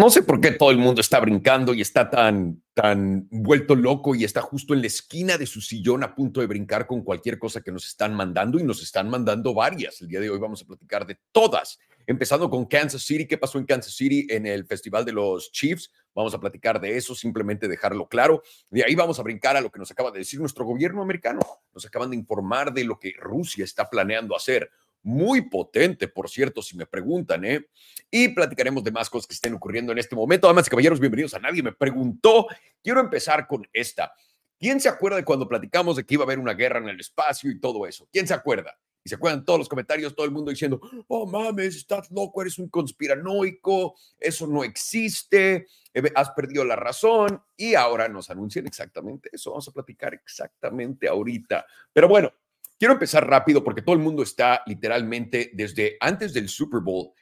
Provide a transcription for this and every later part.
no sé por qué todo el mundo está brincando y está tan, tan vuelto loco y está justo en la esquina de su sillón a punto de brincar con cualquier cosa que nos están mandando y nos están mandando varias. El día de hoy vamos a platicar de todas, empezando con Kansas City. ¿Qué pasó en Kansas City en el Festival de los Chiefs? Vamos a platicar de eso, simplemente dejarlo claro. De ahí vamos a brincar a lo que nos acaba de decir nuestro gobierno americano. Nos acaban de informar de lo que Rusia está planeando hacer muy potente, por cierto, si me preguntan, ¿eh? Y platicaremos de más cosas que estén ocurriendo en este momento. Además, caballeros, bienvenidos a Nadie me preguntó. Quiero empezar con esta. ¿Quién se acuerda de cuando platicamos de que iba a haber una guerra en el espacio y todo eso? ¿Quién se acuerda? Y se acuerdan todos los comentarios, todo el mundo diciendo, oh mames, estás loco, eres un conspiranoico, eso no existe, eh, has perdido la razón. Y ahora nos anuncian exactamente eso. Vamos a platicar exactamente ahorita. Pero bueno, Quiero empezar rápido porque todo el mundo está literalmente desde antes del Super Bowl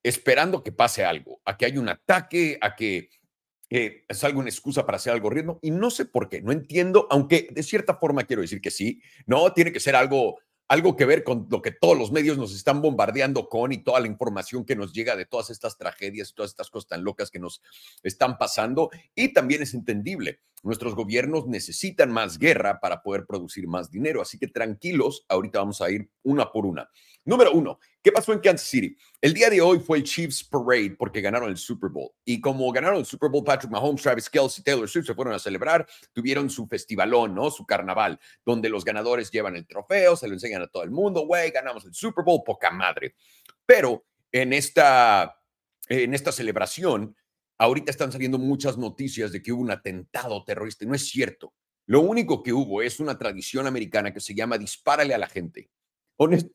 esperando que pase algo, a que haya un ataque, a que eh, salga una excusa para hacer algo riendo. Y no sé por qué, no entiendo, aunque de cierta forma quiero decir que sí, no, tiene que ser algo algo que ver con lo que todos los medios nos están bombardeando con y toda la información que nos llega de todas estas tragedias, todas estas cosas tan locas que nos están pasando. Y también es entendible, nuestros gobiernos necesitan más guerra para poder producir más dinero. Así que tranquilos, ahorita vamos a ir una por una. Número uno, ¿qué pasó en Kansas City? El día de hoy fue el Chiefs Parade porque ganaron el Super Bowl. Y como ganaron el Super Bowl, Patrick Mahomes, Travis Kelce y Taylor Swift se fueron a celebrar, tuvieron su festivalón, ¿no? Su carnaval, donde los ganadores llevan el trofeo, se lo enseñan a todo el mundo, güey, ganamos el Super Bowl, poca madre. Pero en esta, en esta celebración, ahorita están saliendo muchas noticias de que hubo un atentado terrorista. No es cierto. Lo único que hubo es una tradición americana que se llama dispárale a la gente. Honest,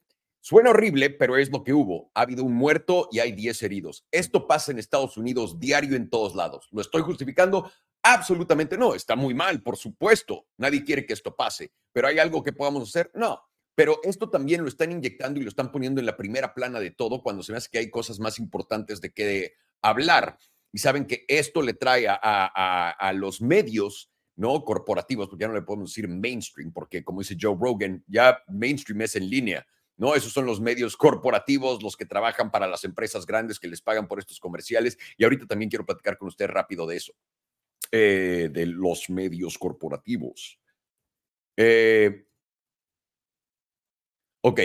Suena horrible, pero es lo que hubo. Ha habido un muerto y hay 10 heridos. Esto pasa en Estados Unidos diario en todos lados. ¿Lo estoy justificando? Absolutamente no. Está muy mal, por supuesto. Nadie quiere que esto pase. ¿Pero hay algo que podamos hacer? No. Pero esto también lo están inyectando y lo están poniendo en la primera plana de todo cuando se me que hay cosas más importantes de que hablar. Y saben que esto le trae a, a los medios no corporativos, porque ya no le podemos decir mainstream, porque como dice Joe Rogan, ya mainstream es en línea ¿no? Esos son los medios corporativos, los que trabajan para las empresas grandes que les pagan por estos comerciales. Y ahorita también quiero platicar con usted rápido de eso, eh, de los medios corporativos. Eh, ok,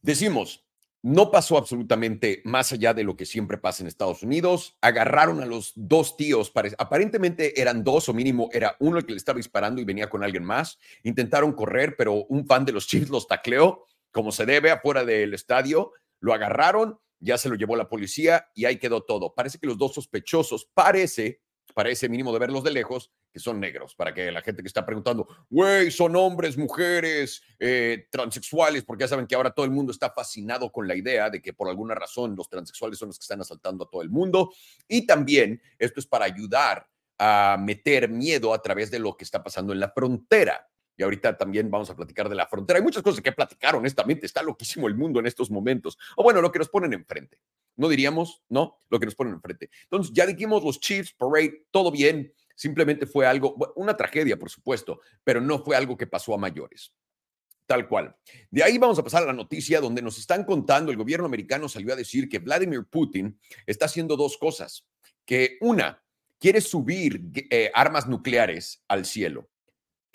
decimos, no pasó absolutamente más allá de lo que siempre pasa en Estados Unidos. Agarraron a los dos tíos, aparentemente eran dos o mínimo era uno el que le estaba disparando y venía con alguien más. Intentaron correr, pero un fan de los Chiefs los tacleó como se debe afuera del estadio, lo agarraron, ya se lo llevó la policía y ahí quedó todo. Parece que los dos sospechosos, parece, parece mínimo de verlos de lejos, que son negros, para que la gente que está preguntando, güey, son hombres, mujeres, eh, transexuales, porque ya saben que ahora todo el mundo está fascinado con la idea de que por alguna razón los transexuales son los que están asaltando a todo el mundo. Y también esto es para ayudar a meter miedo a través de lo que está pasando en la frontera. Y ahorita también vamos a platicar de la frontera. Hay muchas cosas que platicar, honestamente. Está loquísimo el mundo en estos momentos. O bueno, lo que nos ponen enfrente. No diríamos, ¿no? Lo que nos ponen enfrente. Entonces, ya dijimos los Chiefs, Parade, todo bien. Simplemente fue algo, una tragedia, por supuesto, pero no fue algo que pasó a mayores. Tal cual. De ahí vamos a pasar a la noticia donde nos están contando, el gobierno americano salió a decir que Vladimir Putin está haciendo dos cosas. Que una, quiere subir eh, armas nucleares al cielo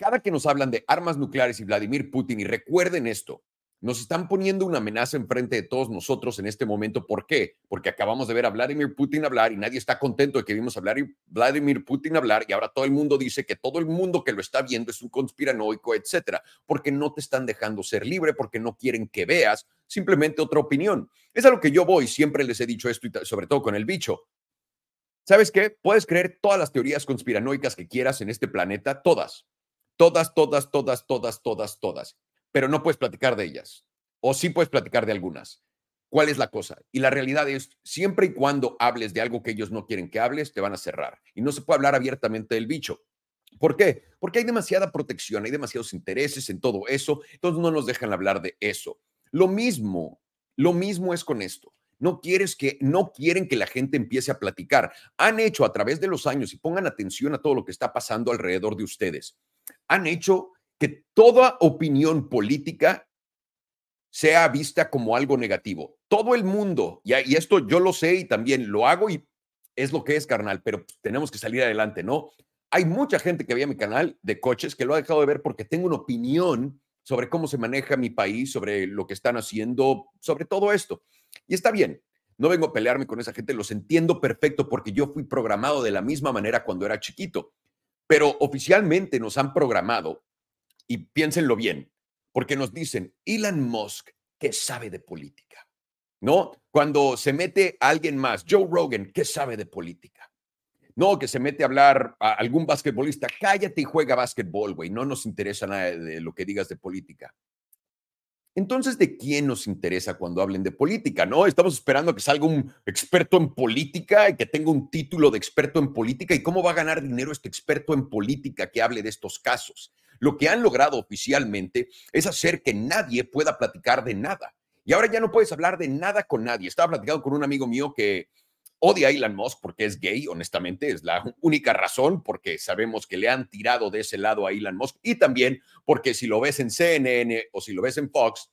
cada que nos hablan de armas nucleares y Vladimir Putin, y recuerden esto, nos están poniendo una amenaza enfrente de todos nosotros en este momento. ¿Por qué? Porque acabamos de ver a Vladimir Putin hablar y nadie está contento de que vimos a Vladimir Putin hablar y ahora todo el mundo dice que todo el mundo que lo está viendo es un conspiranoico, etcétera, porque no te están dejando ser libre, porque no quieren que veas simplemente otra opinión. Es a lo que yo voy, siempre les he dicho esto y sobre todo con el bicho. ¿Sabes qué? Puedes creer todas las teorías conspiranoicas que quieras en este planeta, todas Todas, todas, todas, todas, todas, todas. Pero no puedes platicar de ellas. O sí puedes platicar de algunas. ¿Cuál es la cosa? Y la realidad es, siempre y cuando hables de algo que ellos no quieren que hables, te van a cerrar. Y no se puede hablar abiertamente del bicho. ¿Por qué? Porque hay demasiada protección, hay demasiados intereses en todo eso, entonces no nos dejan hablar de eso. Lo mismo, lo mismo es con esto. No quieres que no quieren que la gente empiece a platicar. Han hecho a través de los años y pongan atención a todo lo que está pasando alrededor de ustedes han hecho que toda opinión política sea vista como algo negativo. Todo el mundo, y, esto yo lo sé y también lo hago y es lo que es, carnal, pero tenemos que salir adelante, ¿no? Hay mucha gente que veía mi canal de coches que lo ha dejado de ver porque tengo una opinión sobre cómo se maneja mi país, sobre lo que están haciendo, sobre todo esto. Y está bien, no vengo a pelearme con esa gente, los entiendo perfecto porque yo fui programado de la misma manera cuando era chiquito, pero oficialmente nos han programado, y piénsenlo bien, porque nos dicen, Elon Musk, ¿qué sabe de política? ¿No? Cuando se mete alguien más, Joe Rogan, ¿qué sabe de política? No, que se mete a hablar a algún basquetbolista, cállate y juega básquetbol, güey, no nos interesa nada de lo que digas de política. Entonces, ¿de quién nos interesa cuando hablen de política? No, estamos esperando que salga un experto en política y que tenga un título de experto en política. ¿Y cómo va a ganar dinero este experto en política que hable de estos casos? Lo que han logrado oficialmente es hacer que nadie pueda platicar de nada. Y ahora ya no puedes hablar de nada con nadie. Estaba platicando con un amigo mío que odia a Elon Musk porque es gay, honestamente, es la única razón porque sabemos que le han tirado de ese lado a Elon Musk y también porque si lo ves en CNN o si lo ves en Fox,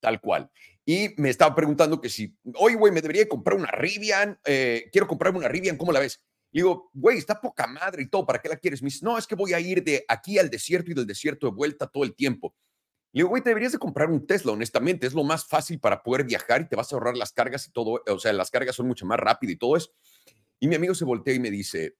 tal cual. Y me estaba preguntando que si, oye, güey, me debería comprar una Rivian, eh, quiero comprarme una Rivian, ¿cómo la ves? Y digo, güey, está poca madre y todo, ¿para qué la quieres? Me dice, no, es que voy a ir de aquí al desierto y del desierto de vuelta todo el tiempo. Le digo, güey, te deberías de comprar un Tesla, honestamente, es lo más fácil para poder viajar y te vas a ahorrar las cargas y todo, o sea, las cargas son mucho más rápidas y todo eso. Y mi amigo se voltea y me dice,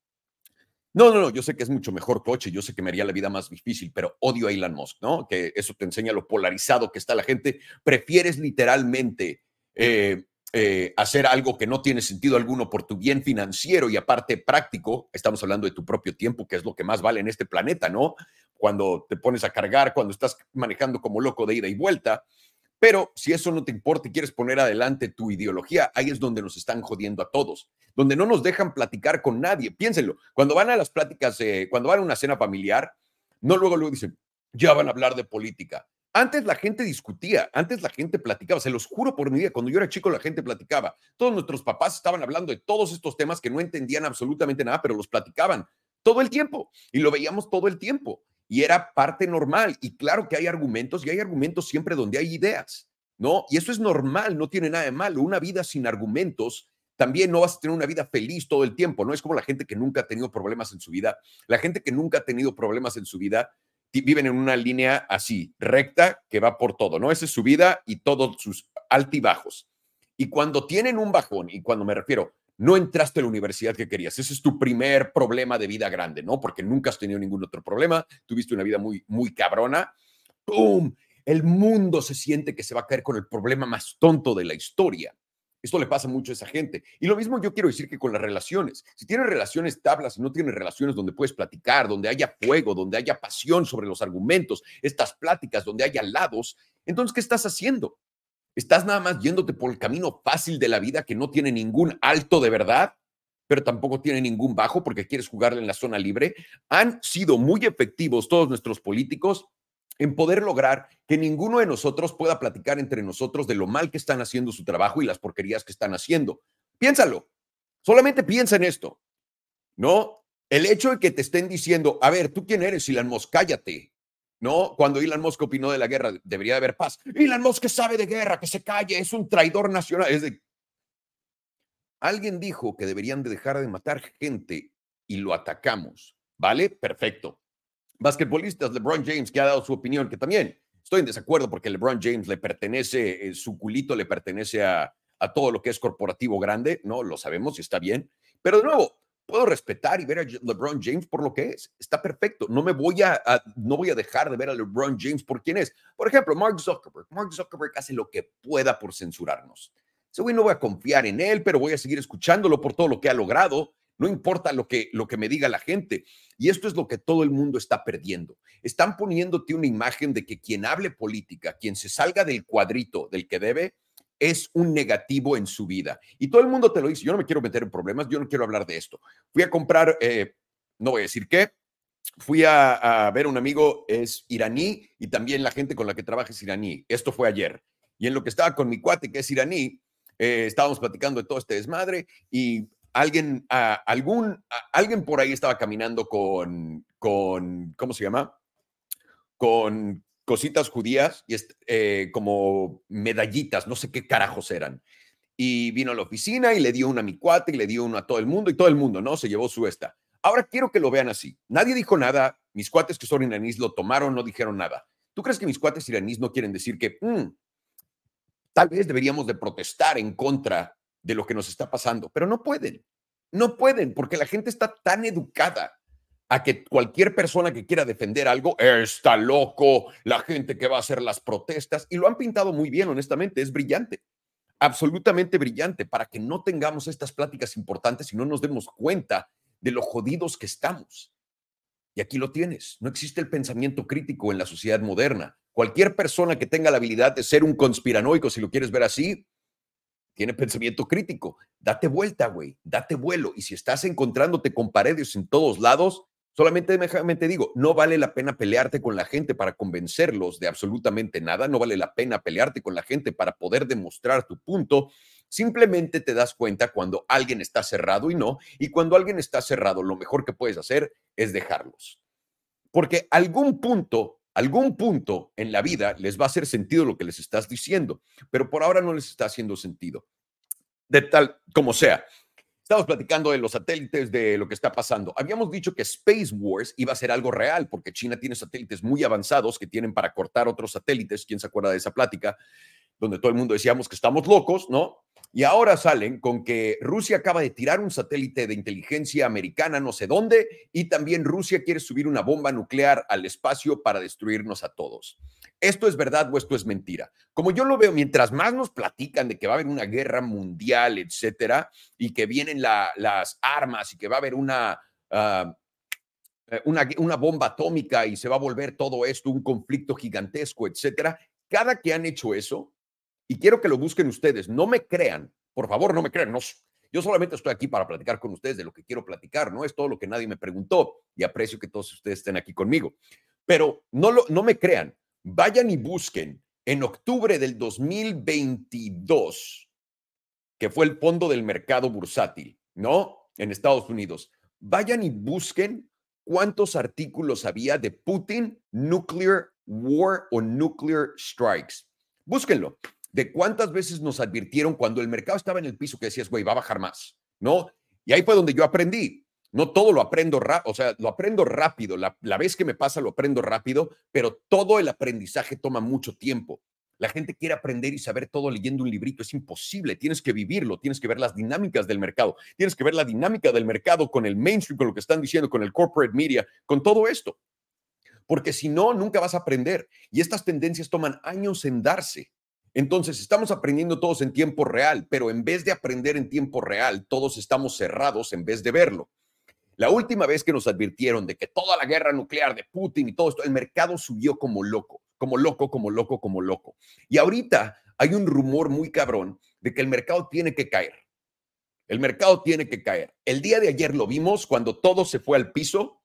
no, no, no, yo sé que es mucho mejor coche, yo sé que me haría la vida más difícil, pero odio a Elon Musk, ¿no? Que eso te enseña lo polarizado que está la gente. Prefieres literalmente eh, eh, hacer algo que no tiene sentido alguno por tu bien financiero y aparte práctico, estamos hablando de tu propio tiempo, que es lo que más vale en este planeta, ¿no? Cuando te pones a cargar, cuando estás manejando como loco de ida y vuelta. Pero si eso no te importa y quieres poner adelante tu ideología, ahí es donde nos están jodiendo a todos, donde no nos dejan platicar con nadie. Piénsenlo, cuando van a las pláticas, cuando van a una cena familiar, no luego luego dicen, ya van a hablar de política. Antes la gente discutía, antes la gente platicaba, se los juro por mi vida, cuando yo era chico la gente platicaba. Todos nuestros papás estaban hablando de todos estos temas que no entendían absolutamente nada, pero los platicaban todo el tiempo y lo veíamos todo el tiempo y era parte normal. Y claro que hay argumentos y hay argumentos siempre donde hay ideas, ¿no? Y eso es normal, no tiene nada de malo. Una vida sin argumentos también no vas a tener una vida feliz todo el tiempo, ¿no? Es como la gente que nunca ha tenido problemas en su vida. La gente que nunca ha tenido problemas en su vida viven en una línea así, recta, que va por todo, ¿no? Esa es su vida y todos sus altibajos. Y cuando tienen un bajón, y cuando me refiero, no entraste a la universidad que querías, ese es tu primer problema de vida grande, ¿no? Porque nunca has tenido ningún otro problema, tuviste una vida muy, muy cabrona, ¡pum! El mundo se siente que se va a caer con el problema más tonto de la historia. Esto le pasa mucho a esa gente. Y lo mismo yo quiero decir que con las relaciones. Si tienes relaciones tablas y no tienes relaciones donde puedes platicar, donde haya fuego, donde haya pasión sobre los argumentos, estas pláticas donde haya lados, entonces, ¿qué estás haciendo? ¿Estás nada más yéndote por el camino fácil de la vida que no tiene ningún alto de verdad, pero tampoco tiene ningún bajo porque quieres jugarle en la zona libre? Han sido muy efectivos todos nuestros políticos en poder lograr que ninguno de nosotros pueda platicar entre nosotros de lo mal que están haciendo su trabajo y las porquerías que están haciendo. Piénsalo, solamente piensa en esto, ¿no? El hecho de que te estén diciendo, a ver, ¿tú quién eres, Elon Musk? Cállate, ¿no? Cuando Elon Musk opinó de la guerra, debería haber paz. Elon Musk sabe de guerra, que se calle, es un traidor nacional. Alguien dijo que deberían de dejar de matar gente y lo atacamos, ¿vale? Perfecto basquetbolistas, LeBron James, que ha dado su opinión, que también estoy en desacuerdo porque LeBron James le pertenece, eh, su culito le pertenece a, a todo lo que es corporativo grande, ¿no? Lo sabemos y está bien. Pero de nuevo, puedo respetar y ver a LeBron James por lo que es. Está perfecto. No me voy a, no voy a dejar de ver a LeBron James por quién es. Por ejemplo, Mark Zuckerberg. Mark Zuckerberg hace lo que pueda por censurarnos. Ese güey no voy a confiar en él, pero voy a seguir escuchándolo por todo lo que ha logrado. No importa lo que, lo que me diga la gente. Y esto es lo que todo el mundo está perdiendo. Están poniéndote una imagen de que quien hable política, quien se salga del cuadrito del que debe, es un negativo en su vida. Y todo el mundo te lo dice. Yo no me quiero meter en problemas, yo no quiero hablar de esto. Fui a comprar, eh, no voy a decir qué, fui a, ver a un amigo, es iraní, y también la gente con la que trabaja es iraní. Esto fue ayer. Y en lo que estaba con mi cuate, que es iraní, eh, estábamos platicando de todo este desmadre y alguien, algún, alguien por ahí estaba caminando con, con, ¿cómo se llama? Con cositas judías y eh, como medallitas, no sé qué carajos eran. y vino a la oficina y le dio una a mi cuate y le dio uno a todo el mundo y todo el mundo, ¿no? Se llevó su esta. Ahora quiero que lo vean así. Nadie dijo nada, mis cuates que son iraníes lo tomaron, no dijeron nada. ¿Tú crees que mis cuates iraníes no quieren decir que mm, tal vez deberíamos de protestar en contra de lo que nos está pasando? Pero no pueden, no pueden, porque la gente está tan educada a que cualquier persona que quiera defender algo está loco, la gente que va a hacer las protestas, y lo han pintado muy bien, honestamente, es brillante absolutamente brillante para que no tengamos estas pláticas importantes y no nos demos cuenta de lo jodidos que estamos. Y aquí lo tienes. No existe el pensamiento crítico en la sociedad moderna. Cualquier persona que tenga la habilidad de ser un conspiranoico, si lo quieres ver así, tiene pensamiento crítico. Date vuelta, güey. Date vuelo. Y si estás encontrándote con paredes en todos lados, Solamente te digo, no vale la pena pelearte con la gente para convencerlos de absolutamente nada, no vale la pena pelearte con la gente para poder demostrar tu punto. Simplemente te das cuenta cuando alguien está cerrado y no, y cuando alguien está cerrado, lo mejor que puedes hacer es dejarlos. Porque algún punto, algún punto en la vida les va a hacer sentido lo que les estás diciendo, pero por ahora no les está haciendo sentido. De tal como sea, Estamos platicando de los satélites, de lo que está pasando. Habíamos dicho que Space Wars iba a ser algo real, porque China tiene satélites muy avanzados que tienen para cortar otros satélites. ¿Quién se acuerda de esa plática? Donde todo el mundo decíamos que estamos locos, ¿no? Y ahora salen con que Rusia acaba de tirar un satélite de inteligencia americana no sé dónde y también Rusia quiere subir una bomba nuclear al espacio para destruirnos a todos. ¿Esto es verdad o esto es mentira? Como yo lo veo, mientras más nos platican de que va a haber una guerra mundial, etcétera, y que vienen las armas y que va a haber una, ah, eh, una, una bomba atómica y se va a volver todo esto un conflicto gigantesco, etcétera, cada que han hecho eso, y quiero que lo busquen ustedes. No me crean, por favor, no me crean. Yo solamente estoy aquí para platicar con ustedes de lo que quiero platicar. No es todo lo que nadie me preguntó y aprecio que todos ustedes estén aquí conmigo. Pero no, lo, no me crean. Vayan y busquen en octubre del 2022, que fue el fondo del mercado bursátil, ¿no? En Estados Unidos. Vayan y busquen cuántos artículos había de Putin, nuclear war o nuclear strikes. Búsquenlo de cuántas veces nos advirtieron cuando el mercado estaba en el piso que decías, güey, va a bajar más, ¿no? Y ahí fue donde yo aprendí. No todo lo aprendo o sea, lo aprendo rápido. La, la vez que me pasa lo aprendo rápido, pero todo el aprendizaje toma mucho tiempo. La gente quiere aprender y saber todo leyendo un librito. Es imposible. Tienes que vivirlo. Tienes que ver las dinámicas del mercado. Tienes que ver la dinámica del mercado con el mainstream, con lo que están diciendo, con el corporate media, con todo esto. Porque si no, nunca vas a aprender. Y estas tendencias toman años en darse. Entonces, estamos aprendiendo todos en tiempo real, pero en vez de aprender en tiempo real, todos estamos cerrados en vez de verlo. La última vez que nos advirtieron de que toda la guerra nuclear de Putin y todo esto, el mercado subió como loco, como loco, como loco, como loco. Y ahorita hay un rumor muy cabrón de que el mercado tiene que caer. El mercado tiene que caer. El día de ayer lo vimos cuando todo se fue al piso,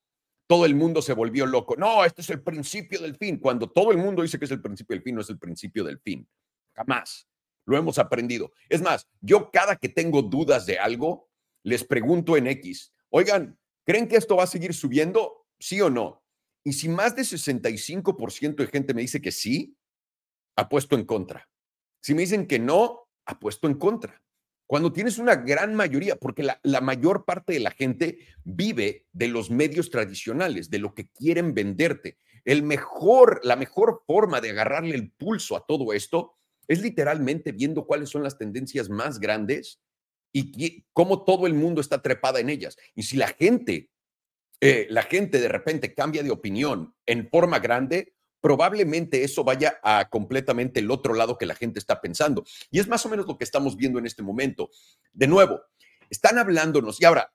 todo el mundo se volvió loco. No, este es el principio del fin. Cuando todo el mundo dice que es el principio del fin, no es el principio del fin. Jamás. Lo hemos aprendido. Es más, yo cada que tengo dudas de algo, les pregunto en X, oigan, ¿creen que esto va a seguir subiendo? ¿Sí o no? Y si más de 65% de gente me dice que sí, apuesto en contra. Si me dicen que no, apuesto en contra. Cuando tienes una gran mayoría, porque la, la, mayor parte de la gente vive de los medios tradicionales, de lo que quieren venderte. El mejor, la mejor forma de agarrarle el pulso a todo esto es literalmente viendo cuáles son las tendencias más grandes y cómo todo el mundo está trepada en ellas. Y si la gente, eh, la gente de repente cambia de opinión en forma grande, probablemente eso vaya a completamente el otro lado que la gente está pensando. Y es más o menos lo que estamos viendo en este momento. De nuevo, están hablándonos y ahora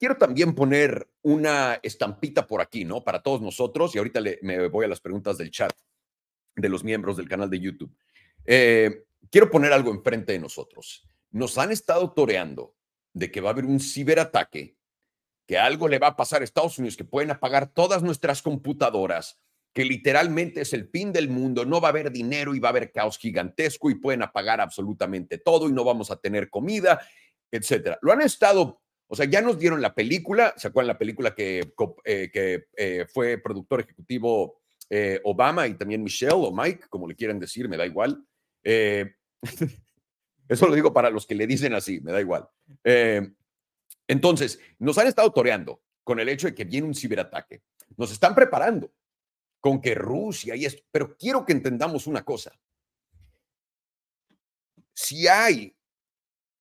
quiero también poner una estampita por aquí, ¿no? Para todos nosotros y ahorita me voy a las preguntas del chat de los miembros del canal de YouTube. Eh, quiero poner algo enfrente de nosotros. Nos han estado toreando de que va a haber un ciberataque, que algo le va a pasar a Estados Unidos, que pueden apagar todas nuestras computadoras, que literalmente es el fin del mundo, no va a haber dinero y va a haber caos gigantesco y pueden apagar absolutamente todo y no vamos a tener comida, etcétera. Lo han estado, o sea, ya nos dieron la película, ¿se acuerdan la película que, eh, eh, fue productor ejecutivo Obama y también Michelle o Mike, como le quieran decir, me da igual? Eh, Eso lo digo para los que le dicen así, me da igual. Eh, entonces, nos han estado toreando con el hecho de que viene un ciberataque. Nos están preparando con que Rusia y esto, pero quiero que entendamos una cosa. Si hay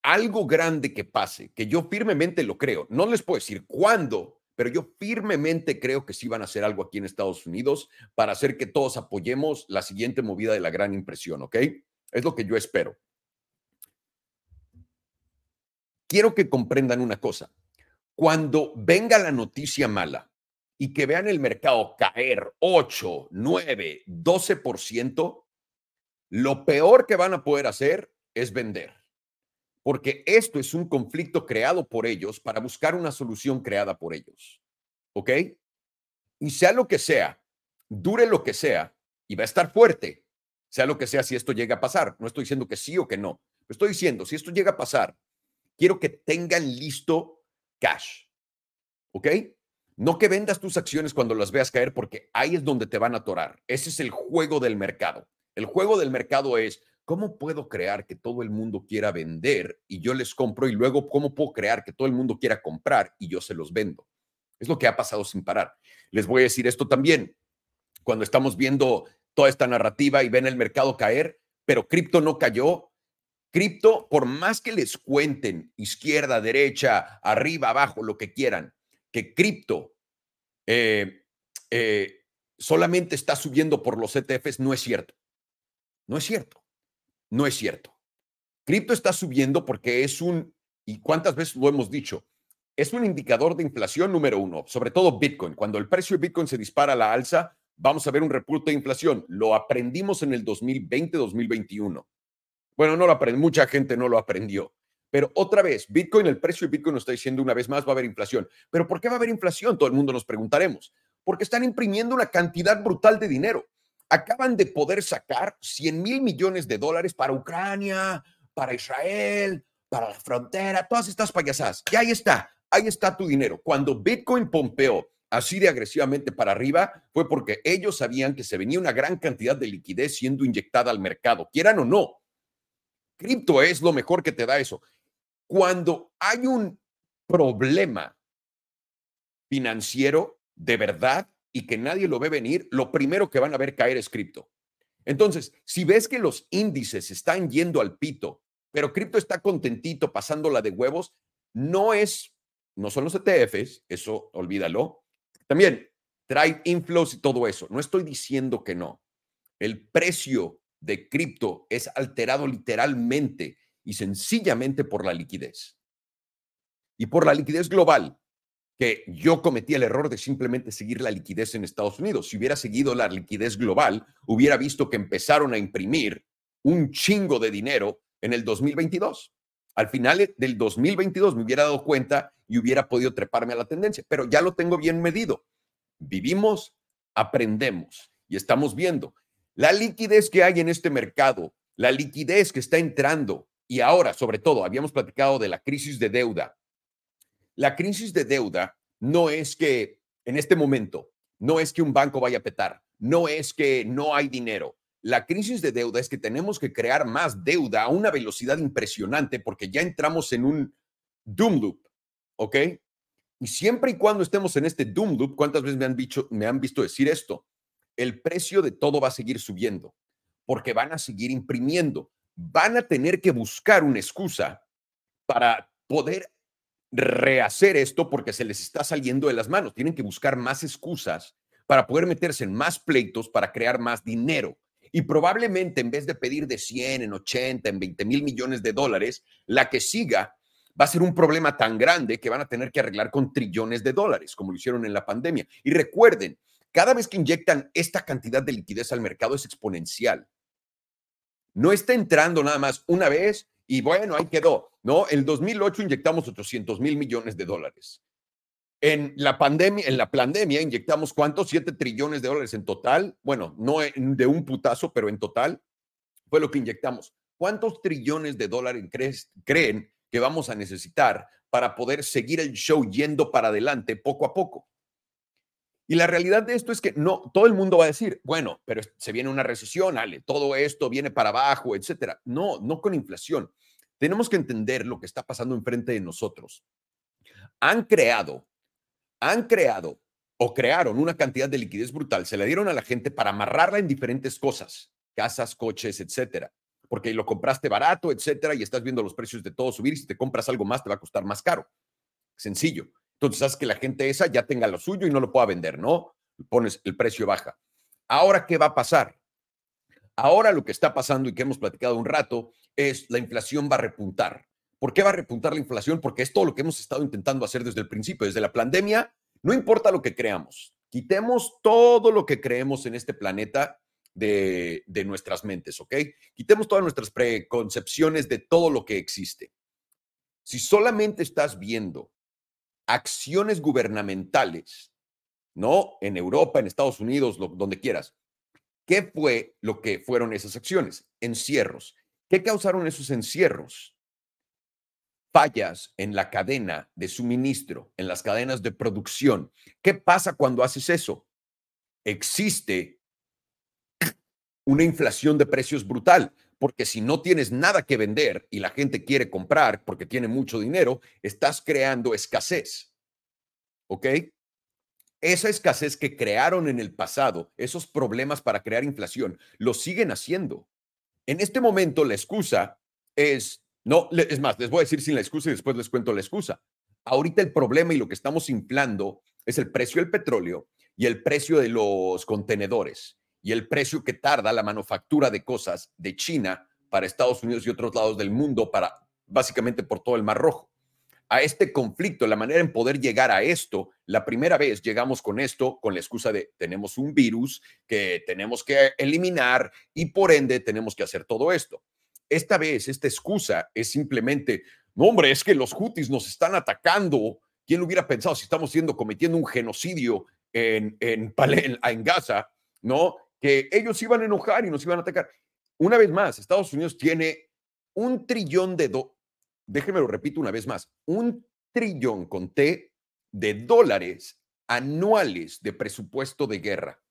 algo grande que pase, que yo firmemente lo creo, no les puedo decir cuándo, pero yo firmemente creo que sí van a hacer algo aquí en Estados Unidos para hacer que todos apoyemos la siguiente movida de la gran impresión, ¿ok? Es lo que yo espero. Quiero que comprendan una cosa. Cuando venga la noticia mala y que vean el mercado caer 8, 9, 12%, lo peor que van a poder hacer es vender. Porque esto es un conflicto creado por ellos para buscar una solución creada por ellos. ¿Ok? Y sea lo que sea, dure lo que sea, y va a estar fuerte, sea lo que sea si esto llega a pasar. No estoy diciendo que sí o que no. Estoy diciendo, si esto llega a pasar, quiero que tengan listo cash. ¿Ok? No que vendas tus acciones cuando las veas caer porque ahí es donde te van a atorar. Ese es el juego del mercado. El juego del mercado es, ¿cómo puedo crear que todo el mundo quiera vender y yo les compro? Y luego, ¿cómo puedo crear que todo el mundo quiera comprar y yo se los vendo? Es lo que ha pasado sin parar. Les voy a decir esto también. Cuando estamos viendo toda esta narrativa y ven el mercado caer, pero cripto no cayó, cripto, por más que les cuenten izquierda, derecha, arriba, abajo, lo que quieran, que cripto eh, eh, solamente está subiendo por los ETFs, no es cierto. No es cierto. No es cierto. Cripto está subiendo porque es un, y cuántas veces lo hemos dicho, es un indicador de inflación número uno, sobre todo Bitcoin. Cuando el precio de Bitcoin se dispara a la alza, vamos a ver un repunte de inflación. Lo aprendimos en el 2020-2021. Bueno, no lo aprendí, mucha gente no lo aprendió. Pero otra vez, Bitcoin, el precio de Bitcoin nos está diciendo una vez más, va a haber inflación. ¿Pero por qué va a haber inflación? Todo el mundo nos preguntaremos. Porque están imprimiendo una cantidad brutal de dinero. Acaban de poder sacar 100 mil millones de dólares para Ucrania, para Israel, para la frontera, todas estas payasadas. Y ahí está, ahí está tu dinero. Cuando Bitcoin pompeó así de agresivamente para arriba, fue porque ellos sabían que se venía una gran cantidad de liquidez siendo inyectada al mercado, quieran o no. Cripto es lo mejor que te da eso. Cuando hay un problema financiero de verdad y que nadie lo ve venir, lo primero que van a ver caer es cripto. Entonces, si ves que los índices están yendo al pito, pero cripto está contentito pasándola de huevos, no es, no son los ETFs, eso olvídalo. También trae inflows y todo eso. No estoy diciendo que no. El precio de cripto es alterado literalmente y sencillamente por la liquidez. Y por la liquidez global, que yo cometí el error de simplemente seguir la liquidez en Estados Unidos. Si hubiera seguido la liquidez global, hubiera visto que empezaron a imprimir un chingo de dinero en el 2022. Al final del 2022 me hubiera dado cuenta y hubiera podido treparme a la tendencia, pero ya lo tengo bien medido. Vivimos, aprendemos y estamos viendo la liquidez que hay en este mercado, la liquidez que está entrando y ahora, sobre todo, habíamos platicado de la crisis de deuda. La crisis de deuda no es que en este momento, no es que un banco vaya a petar, no es que no hay dinero. La crisis de deuda es que tenemos que crear más deuda a una velocidad impresionante porque ya entramos en un doom loop, ¿ok? Y siempre y cuando estemos en este doom loop, ¿cuántas veces me han, me han visto decir esto? el precio de todo va a seguir subiendo, porque van a seguir imprimiendo. Van a tener que buscar una excusa para poder rehacer esto porque se les está saliendo de las manos. Tienen que buscar más excusas para poder meterse en más pleitos, para crear más dinero. Y probablemente en vez de pedir de 100, en 80, en 20 mil millones de dólares, la que siga va a ser un problema tan grande que van a tener que arreglar con trillones de dólares, como lo hicieron en la pandemia. Y recuerden, cada vez que inyectan esta cantidad de liquidez al mercado es exponencial. No está entrando nada más una vez y bueno, ahí quedó. No, en 2008 inyectamos 800 mil millones de dólares. En la pandemia, en la pandemia inyectamos cuántos? 7 trillones de dólares en total. Bueno, no de un putazo, pero en total fue lo que inyectamos. ¿Cuántos trillones de dólares creen que vamos a necesitar para poder seguir el show yendo para adelante poco a poco? Y la realidad de esto es que no, todo el mundo va a decir, bueno, pero se viene una recesión, Ale, todo esto viene para abajo, etcétera. No, no con inflación. tenemos que entender lo que está pasando enfrente de nosotros. Han creado, han creado o crearon una cantidad de liquidez brutal, se la dieron a la gente para amarrarla en diferentes cosas, casas, coches, etcétera, porque lo compraste barato, etcétera, y estás viendo los precios de todo subir y si te compras algo más te va a costar más caro. Sencillo. Entonces, haces que la gente esa ya tenga lo suyo y no lo pueda vender, ¿no? Pones el precio baja. Ahora, ¿qué va a pasar? Ahora lo que está pasando y que hemos platicado un rato es la inflación va a repuntar. ¿Por qué va a repuntar la inflación? Porque es todo lo que hemos estado intentando hacer desde el principio, desde la pandemia. No importa lo que creamos, quitemos todo lo que creemos en este planeta de, de nuestras mentes, ¿ok? Quitemos todas nuestras preconcepciones de todo lo que existe. Si solamente estás viendo acciones gubernamentales, ¿no? En Europa, en Estados Unidos, donde quieras, ¿Qué fue lo que fueron esas acciones? Encierros. ¿Qué causaron esos encierros? Fallas en la cadena de suministro, en las cadenas de producción. ¿Qué pasa cuando haces eso? Existe una inflación de precios brutal, porque si no tienes nada que vender y la gente quiere comprar porque tiene mucho dinero, estás creando escasez. ¿Ok? esa escasez que crearon en el pasado, esos problemas para crear inflación, lo siguen haciendo. En este momento la excusa es, no, es más, les voy a decir sin la excusa y después les cuento la excusa. Ahorita el problema y lo que estamos inflando es el precio del petróleo y el precio de los contenedores y el precio que tarda la manufactura de cosas de China para Estados Unidos y otros lados del mundo para básicamente por todo el Mar Rojo a este conflicto, la manera en poder llegar a esto. La primera vez llegamos con esto con la excusa de tenemos un virus que tenemos que eliminar y por ende tenemos que hacer todo esto. Esta vez, esta excusa es simplemente, no hombre, es que los hutis nos están atacando. ¿Quién lo hubiera pensado si estamos siendo cometiendo un genocidio en, en, Gaza? ¿No? Que ellos iban a enojar y nos iban a atacar. Una vez más, Estados Unidos tiene un trillón de, déjenme lo repito una vez más, un trillón con T de dólares anuales de presupuesto de guerra.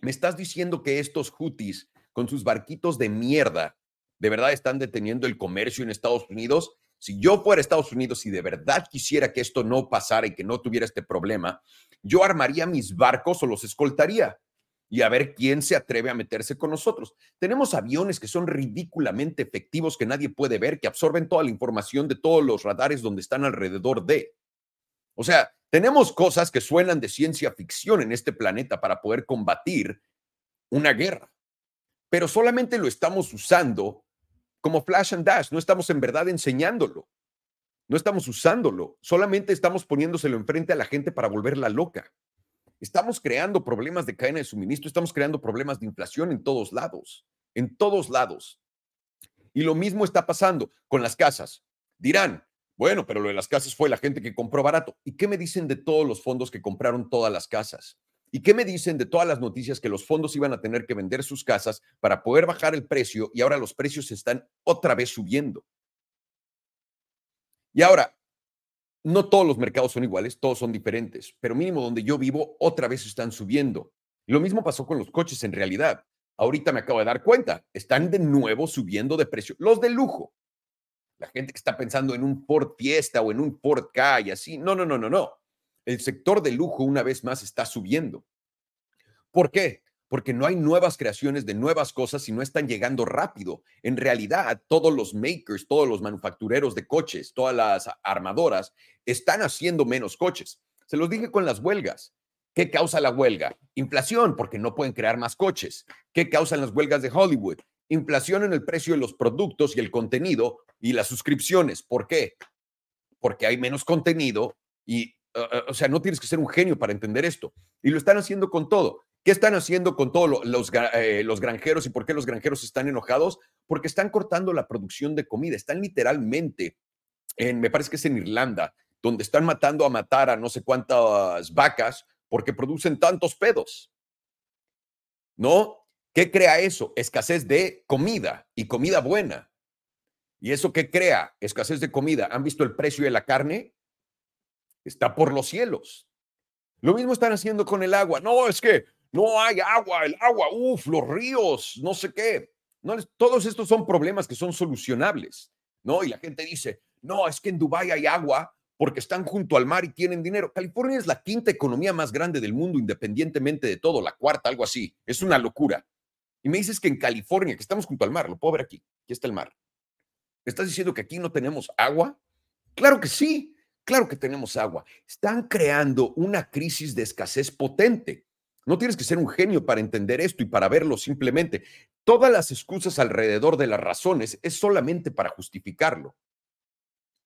Me estás diciendo que estos hutis con sus barquitos de mierda de verdad están deteniendo el comercio en Estados Unidos. Si yo fuera Estados Unidos y de verdad quisiera que esto no pasara y que no tuviera este problema, yo armaría mis barcos o los escoltaría y a ver quién se atreve a meterse con nosotros. Tenemos aviones que son ridículamente efectivos, que nadie puede ver, que absorben toda la información de todos los radares donde están alrededor de. O sea, tenemos cosas que suenan de ciencia ficción en este planeta para poder combatir una guerra, pero solamente lo estamos usando como flash and dash, no estamos en verdad enseñándolo, no estamos usándolo, solamente estamos poniéndoselo enfrente a la gente para volverla loca. Estamos creando problemas de cadena de suministro, estamos creando problemas de inflación en todos lados, en todos lados. Y lo mismo está pasando con las casas. Dirán, bueno, pero lo de las casas fue la gente que compró barato. ¿Y qué me dicen de todos los fondos que compraron todas las casas? ¿Y qué me dicen de todas las noticias que los fondos iban a tener que vender sus casas para poder bajar el precio y ahora los precios están otra vez subiendo? Y ahora, no todos los mercados son iguales, todos son diferentes, pero mínimo donde yo vivo otra vez están subiendo. Lo mismo pasó con los coches en realidad. Ahorita me acabo de dar cuenta, están de nuevo subiendo de precio. Los de lujo. La gente que está pensando en un Ford Fiesta o en un Ford K y así. No, no, no, no, no. El sector de lujo una vez más está subiendo. ¿Por qué? porque no hay nuevas creaciones de nuevas cosas y no están llegando rápido. En realidad, todos los makers, todos los manufactureros de coches, todas las armadoras están haciendo menos coches. Se los dije con las huelgas. ¿Qué causa la huelga? Inflación, porque no pueden crear más coches. ¿Qué causan las huelgas de Hollywood? Inflación en el precio de los productos y el contenido y las suscripciones. ¿Por qué? Porque hay menos contenido y, uh, uh, o sea, no tienes que ser un genio para entender esto. Y lo están haciendo con todo. ¿Qué están haciendo con todos los, eh, los granjeros y por qué los granjeros están enojados? Porque están cortando la producción de comida. Están literalmente, en, me parece que es en Irlanda, donde están matando a matar a no sé cuántas vacas porque producen tantos pedos. ¿No? ¿Qué crea eso? Escasez de comida y comida buena. ¿Y eso qué crea? Escasez de comida. ¿Han visto el precio de la carne? Está por los cielos. Lo mismo están haciendo con el agua. No, es que no hay agua, el agua, uff, los ríos, no sé qué. No, todos estos son problemas que son solucionables. ¿no? Y la gente dice, no, es que en Dubái hay agua porque están junto al mar y tienen dinero. California es la quinta economía más grande del mundo, independientemente de todo, la cuarta, algo así. Es una locura. Y me dices que en California, que estamos junto al mar, lo puedo ver aquí, aquí está el mar. ¿Estás diciendo que aquí no tenemos agua? Claro que sí, claro que tenemos agua. Están creando una crisis de escasez potente. No tienes que ser un genio para entender esto y para verlo simplemente. Todas las excusas alrededor de las razones es solamente para justificarlo.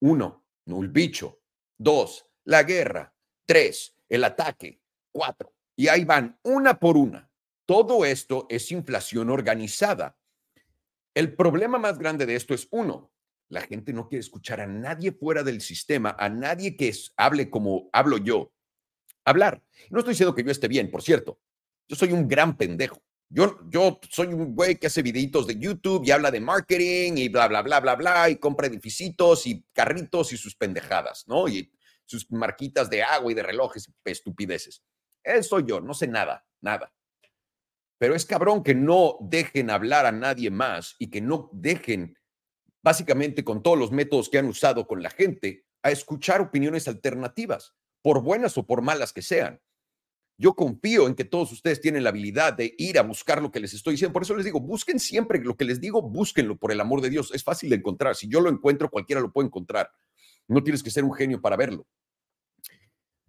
Uno, no el bicho. Dos, la guerra. Tres, el ataque. Cuatro. Y ahí van, una por una. Todo esto es inflación organizada. El problema más grande de esto es uno, la gente no quiere escuchar a nadie fuera del sistema, a nadie que hable como hablo yo. Hablar. No estoy diciendo que yo esté bien, por cierto. Yo soy un gran pendejo. Yo, yo soy un güey que hace videitos de YouTube y habla de marketing y bla, bla, bla, bla, bla, y compra edificitos y carritos y sus pendejadas, ¿no? Y sus marquitas de agua y de relojes estupideces. Eso soy yo, no sé nada, nada. Pero es cabrón que no dejen hablar a nadie más y que no dejen, básicamente con todos los métodos que han usado con la gente, a escuchar opiniones alternativas, por buenas o por malas que sean. Yo confío en que todos ustedes tienen la habilidad de ir a buscar lo que les estoy diciendo. Por eso les digo, busquen siempre lo que les digo, búsquenlo por el amor de Dios. Es fácil de encontrar. Si yo lo encuentro, cualquiera lo puede encontrar. No tienes que ser un genio para verlo.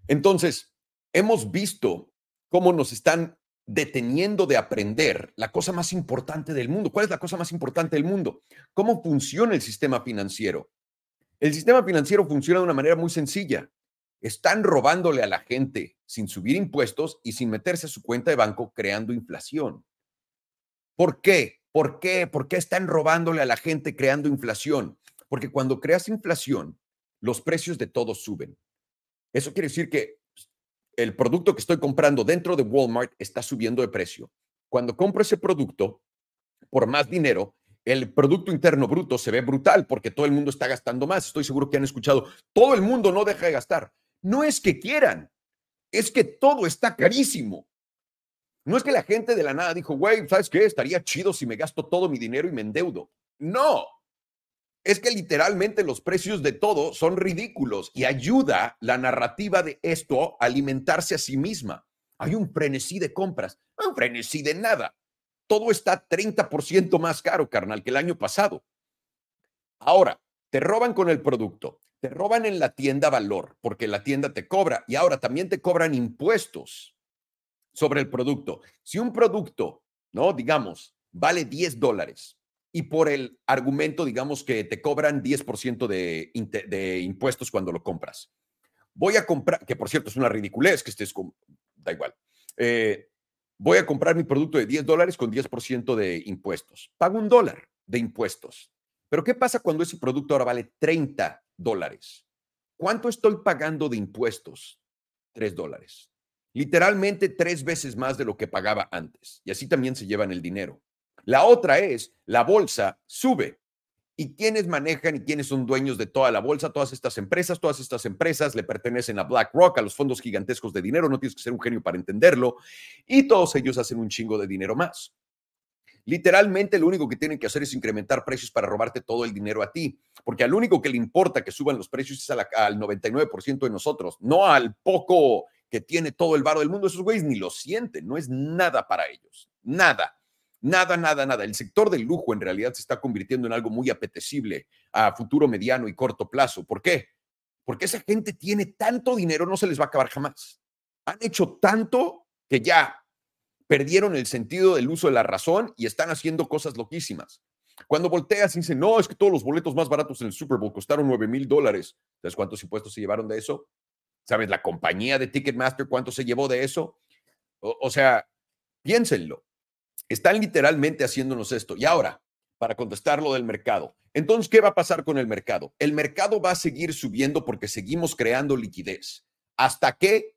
Entonces, hemos visto cómo nos están deteniendo de aprender la cosa más importante del mundo. ¿Cuál es la cosa más importante del mundo? ¿Cómo funciona el sistema financiero? El sistema financiero funciona de una manera muy sencilla están robándole a la gente sin subir impuestos y sin meterse a su cuenta de banco creando inflación. ¿Por qué? ¿Por qué? ¿Por qué están robándole a la gente creando inflación? Porque cuando creas inflación, los precios de todo suben. Eso quiere decir que el producto que estoy comprando dentro de Walmart está subiendo de precio. Cuando compro ese producto por más dinero, el Producto Interno Bruto se ve brutal porque todo el mundo está gastando más. Estoy seguro que han escuchado, todo el mundo no deja de gastar. No es que quieran, es que todo está carísimo. No es que la gente de la nada dijo, güey, ¿sabes qué? Estaría chido si me gasto todo mi dinero y me endeudo. No, es que literalmente los precios de todo son ridículos y ayuda la narrativa de esto a alimentarse a sí misma. Hay un frenesí de compras, un frenesí de nada. Todo está 30% más caro, carnal, que el año pasado. Ahora, te roban con el producto, te roban en la tienda valor, porque la tienda te cobra y ahora también te cobran impuestos sobre el producto. Si un producto, ¿no? Digamos, vale 10 dólares y por el argumento, digamos que te cobran 10% de, impuestos cuando lo compras. Voy a comprar, que por cierto es una ridiculez que estés con, da igual. Eh, voy a comprar mi producto de 10 dólares con 10% de impuestos. Pago un dólar de impuestos. Pero ¿qué pasa cuando ese producto ahora vale 30 dólares? ¿Cuánto estoy pagando de impuestos? 3 dólares. Literalmente tres veces más de lo que pagaba antes. Y así también se llevan el dinero. La otra es, la bolsa sube. ¿Y quiénes manejan y quiénes son dueños de toda la bolsa? Todas estas empresas, todas estas empresas le pertenecen a BlackRock, a los fondos gigantescos de dinero, no tienes que ser un genio para entenderlo, y todos ellos hacen un chingo de dinero más. Literalmente lo único que tienen que hacer es incrementar precios para robarte todo el dinero a ti, porque al único que le importa que suban los precios es al 99% de nosotros, no al poco que tiene todo el varo del mundo. Esos güeyes ni lo sienten, no es nada para ellos, nada. Nada, nada, nada. El sector del lujo en realidad se está convirtiendo en algo muy apetecible a futuro mediano y corto plazo. ¿Por qué? Porque esa gente tiene tanto dinero, no se les va a acabar jamás. Han hecho tanto que ya perdieron el sentido del uso de la razón y están haciendo cosas loquísimas. Cuando volteas y dicen, no, es que todos los boletos más baratos en el Super Bowl costaron 9 mil dólares. ¿Sabes cuántos impuestos se llevaron de eso? ¿Sabes la compañía de Ticketmaster cuánto se llevó de eso? O, o sea, piénsenlo. Están literalmente haciéndonos esto. Y ahora, para contestar lo del mercado. Entonces, ¿qué va a pasar con el mercado? El mercado va a seguir subiendo porque seguimos creando liquidez. Hasta que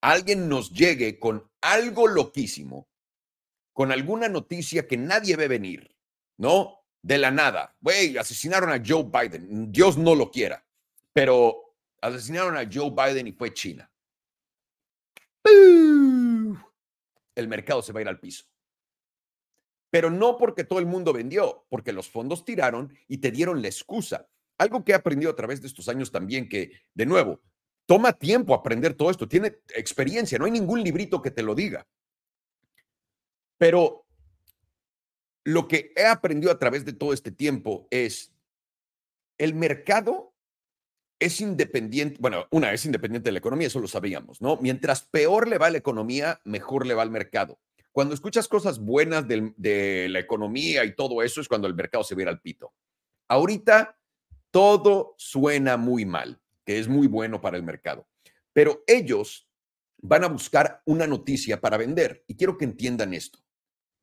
alguien nos llegue con algo loquísimo, con alguna noticia que nadie ve venir, ¿no? De la nada. Güey, asesinaron a Joe Biden. Dios no lo quiera, pero asesinaron a Joe Biden y fue China. El mercado se va a ir al piso. Pero no porque todo el mundo vendió, porque los fondos tiraron y te dieron la excusa. Algo que he aprendido a través de estos años también, que de nuevo, toma tiempo aprender todo esto, tiene experiencia, no hay ningún librito que te lo diga. Pero lo que he aprendido a través de todo este tiempo es el mercado es independiente, bueno, una es independiente de la economía, eso lo sabíamos, ¿no? Mientras peor le va la economía, mejor le va al mercado. Cuando escuchas cosas buenas de la economía y todo eso es cuando el mercado se viera al pito. Ahorita todo suena muy mal, que es muy bueno para el mercado, pero ellos van a buscar una noticia para vender y quiero que entiendan esto.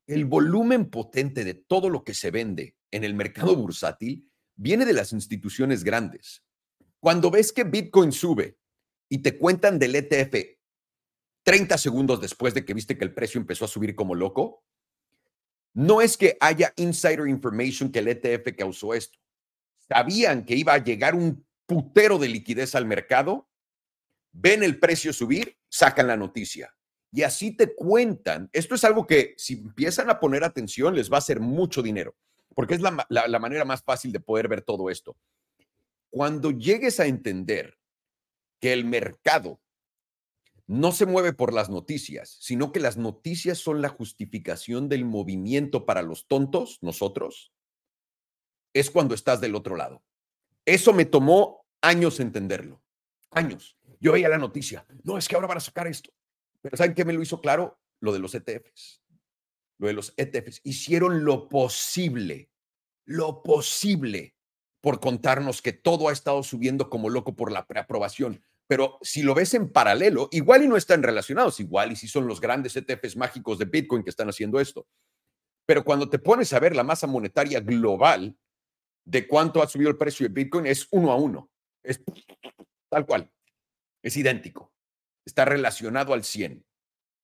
El volumen potente de todo lo que se vende en el mercado bursátil viene de las instituciones grandes. Cuando ves que Bitcoin sube y te cuentan del ETF 30 segundos después de que viste que el precio empezó a subir como loco, no es que haya insider information que el ETF causó esto. Sabían que iba a llegar un putero de liquidez al mercado, ven el precio subir, sacan la noticia. Y así te cuentan. Esto es algo que si empiezan a poner atención les va a hacer mucho dinero, porque es la, la manera más fácil de poder ver todo esto. Cuando llegues a entender que el mercado no se mueve por las noticias, sino que las noticias son la justificación del movimiento para los tontos, nosotros, es cuando estás del otro lado. Eso me tomó años entenderlo, años. Yo veía la noticia, no, es que ahora van a sacar esto. Pero ¿saben qué me lo hizo claro? Lo de los ETFs. Lo de los ETFs. Hicieron lo posible, lo posible por contarnos que todo ha estado subiendo como loco por la preaprobación pero si lo ves en paralelo, igual y no están relacionados, igual y si son los grandes ETFs mágicos de Bitcoin que están haciendo esto. Pero cuando te pones a ver la masa monetaria global de cuánto ha subido el precio de Bitcoin, es uno a uno. Es tal cual. Es idéntico. Está relacionado al 100.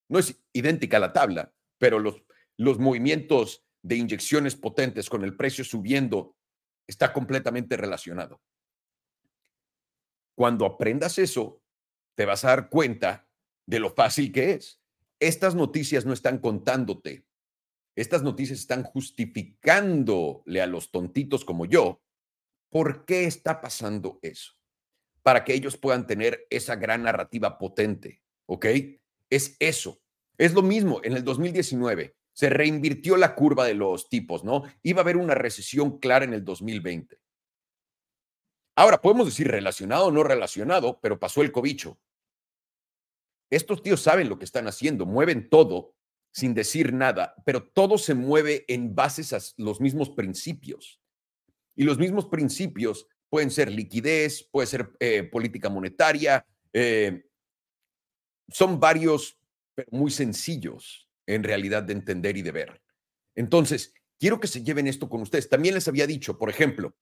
No es idéntica la tabla, pero los, los movimientos de inyecciones potentes con el precio subiendo está completamente relacionado. Cuando aprendas eso, te vas a dar cuenta de lo fácil que es. Estas noticias no están contándote. Estas noticias están justificándole a los tontitos como yo por qué está pasando eso. Para que ellos puedan tener esa gran narrativa potente. ¿Ok? Es eso. Es lo mismo en el 2019. Se reinvirtió la curva de los tipos, ¿no? Iba a haber una recesión clara en el 2020. Ahora, podemos decir relacionado o no relacionado, pero pasó el cobicho. Estos tíos saben lo que están haciendo, mueven todo sin decir nada, pero todo se mueve en bases a los mismos principios. Y los mismos principios pueden ser liquidez, puede ser eh, política monetaria, eh, son varios, pero muy sencillos en realidad de entender y de ver. Entonces, quiero que se lleven esto con ustedes. También les había dicho, por ejemplo,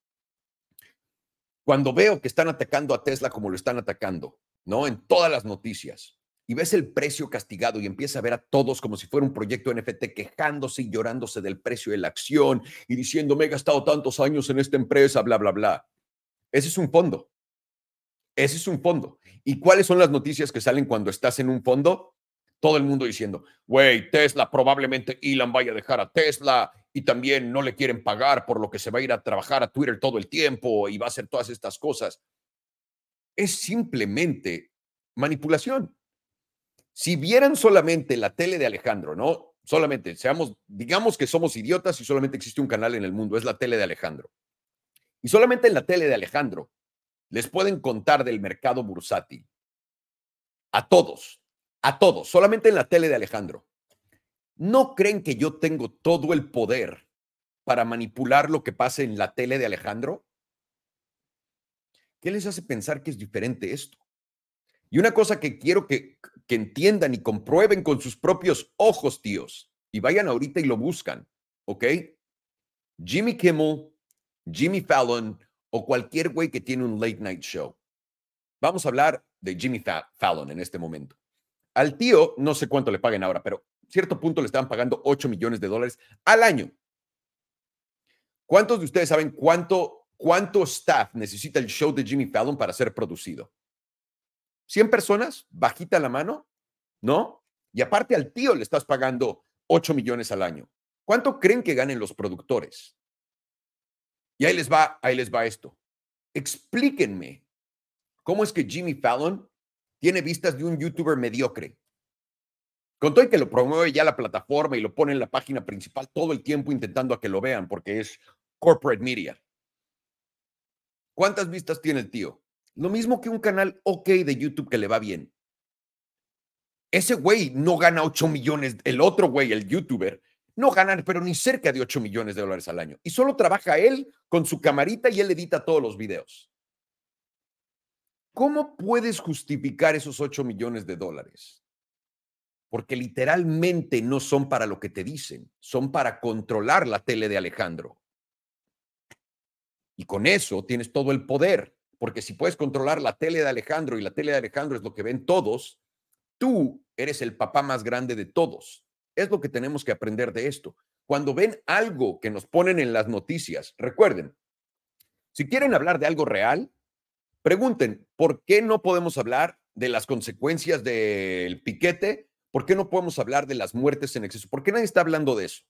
cuando veo que están atacando a Tesla como lo están atacando, ¿no? En todas las noticias, y ves el precio castigado y empieza a ver a todos como si fuera un proyecto NFT quejándose y llorándose del precio de la acción y diciendo, me he gastado tantos años en esta empresa, bla, bla, bla. Ese es un fondo. Ese es un fondo. ¿Y cuáles son las noticias que salen cuando estás en un fondo? Todo el mundo diciendo, güey, Tesla, probablemente Elon vaya a dejar a Tesla y también no le quieren pagar por lo que se va a ir a trabajar a Twitter todo el tiempo y va a hacer todas estas cosas. Es simplemente manipulación. Si vieran solamente la tele de Alejandro, ¿no? Solamente, seamos, digamos que somos idiotas y solamente existe un canal en el mundo, es la tele de Alejandro. Y solamente en la tele de Alejandro les pueden contar del mercado bursátil. A todos, a todos, solamente en la tele de Alejandro. ¿No creen que yo tengo todo el poder para manipular lo que pase en la tele de Alejandro? ¿Qué les hace pensar que es diferente esto? Y una cosa que quiero que, que entiendan y comprueben con sus propios ojos, tíos, y vayan ahorita y lo buscan, ¿ok? Jimmy Kimmel, Jimmy Fallon o cualquier güey que tiene un late night show. Vamos a hablar de Jimmy Fallon en este momento. Al tío, no sé cuánto le paguen ahora, pero cierto punto le estaban pagando 8 millones de dólares al año. ¿Cuántos de ustedes saben cuánto, cuánto staff necesita el show de Jimmy Fallon para ser producido? ¿100 personas? Bajita la mano, ¿no? Y aparte al tío le estás pagando 8 millones al año. ¿Cuánto creen que ganen los productores? Y ahí les va, ahí les va esto. Explíquenme cómo es que Jimmy Fallon tiene vistas de un youtuber mediocre. Con todo y que lo promueve ya la plataforma y lo pone en la página principal todo el tiempo intentando a que lo vean porque es corporate media. ¿Cuántas vistas tiene el tío? Lo mismo que un canal OK de YouTube que le va bien. Ese güey no gana 8 millones, el otro güey, el youtuber, no gana, pero ni cerca de 8 millones de dólares al año. Y solo trabaja él con su camarita y él edita todos los videos. ¿Cómo puedes justificar esos 8 millones de dólares? Porque literalmente no son para lo que te dicen, son para controlar la tele de Alejandro. Y con eso tienes todo el poder, porque si puedes controlar la tele de Alejandro y la tele de Alejandro es lo que ven todos, tú eres el papá más grande de todos. Es lo que tenemos que aprender de esto. Cuando ven algo que nos ponen en las noticias, recuerden, si quieren hablar de algo real, pregunten, ¿por qué no podemos hablar de las consecuencias del piquete? ¿Por qué no podemos hablar de las muertes en exceso? ¿Por qué nadie está hablando de eso?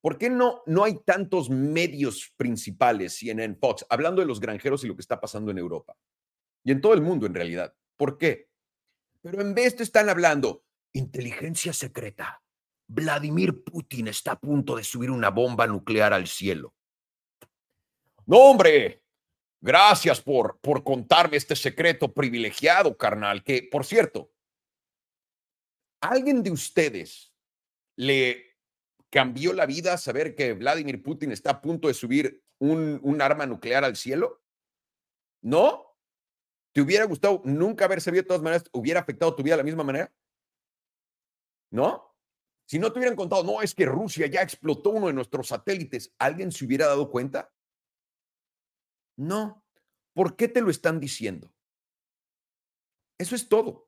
¿Por qué no, no hay tantos medios principales, CNN, Fox, hablando de los granjeros y lo que está pasando en Europa? Y en todo el mundo, en realidad. ¿Por qué? Pero en vez de están hablando, inteligencia secreta, Vladimir Putin está a punto de subir una bomba nuclear al cielo. No, hombre, gracias por, por contarme este secreto privilegiado, carnal, que, por cierto, ¿alguien de ustedes le cambió la vida saber que Vladimir Putin está a punto de subir un, arma nuclear al cielo? ¿No? ¿Te hubiera gustado nunca haber sabido de todas maneras? ¿Hubiera afectado tu vida de la misma manera? ¿No? Si no te hubieran contado, no, es que Rusia ya explotó uno de nuestros satélites, ¿alguien se hubiera dado cuenta? No. ¿Por qué te lo están diciendo? Eso es todo.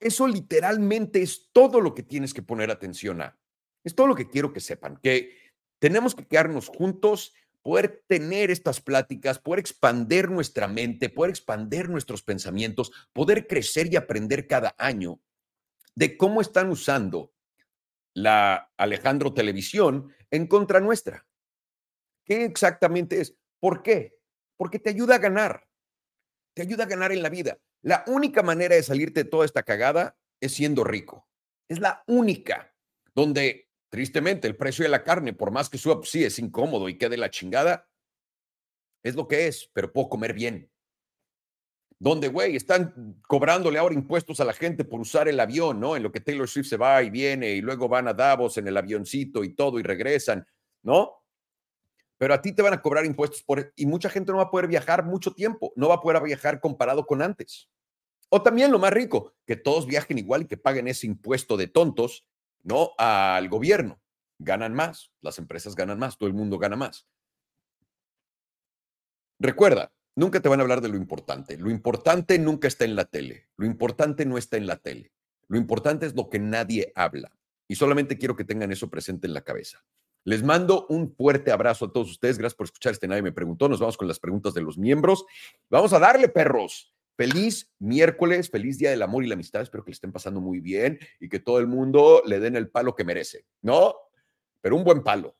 Eso literalmente es todo lo que tienes que poner atención a. Es todo lo que quiero que sepan, que tenemos que quedarnos juntos, poder tener estas pláticas, poder expander nuestra mente, poder expander nuestros pensamientos, poder crecer y aprender cada año de cómo están usando la Alejandro Televisión en contra nuestra. ¿Qué exactamente es? ¿Por qué? Porque te ayuda a ganar. Te ayuda a ganar en la vida. La única manera de salirte de toda esta cagada es siendo rico. Es la única donde Tristemente, el precio de la carne, por más que suba, pues sí, es incómodo y quede la chingada. Es lo que es, pero puedo comer bien. Donde, güey, están cobrándole ahora impuestos a la gente por usar el avión, ¿no? En lo que Taylor Swift se va y viene y luego van a Davos en el avioncito y todo y regresan, ¿no? Pero a ti te van a cobrar impuestos por... Y mucha gente no va a poder viajar mucho tiempo, no va a poder viajar comparado con antes. O también lo más rico, que todos viajen igual y que paguen ese impuesto de tontos no al gobierno. Ganan más, las empresas ganan más, todo el mundo gana más. Recuerda, nunca te van a hablar de lo importante. Lo importante nunca está en la tele. Lo importante no está en la tele. Lo importante es lo que nadie habla. Y solamente quiero que tengan eso presente en la cabeza. Les mando un fuerte abrazo a todos ustedes. Gracias por escuchar este Nadie me preguntó. Nos vamos con las preguntas de los miembros. Vamos a darle, perros. Feliz miércoles, feliz día del amor y la amistad. Espero que le estén pasando muy bien y que todo el mundo le den el palo que merece, ¿no? Pero un buen palo.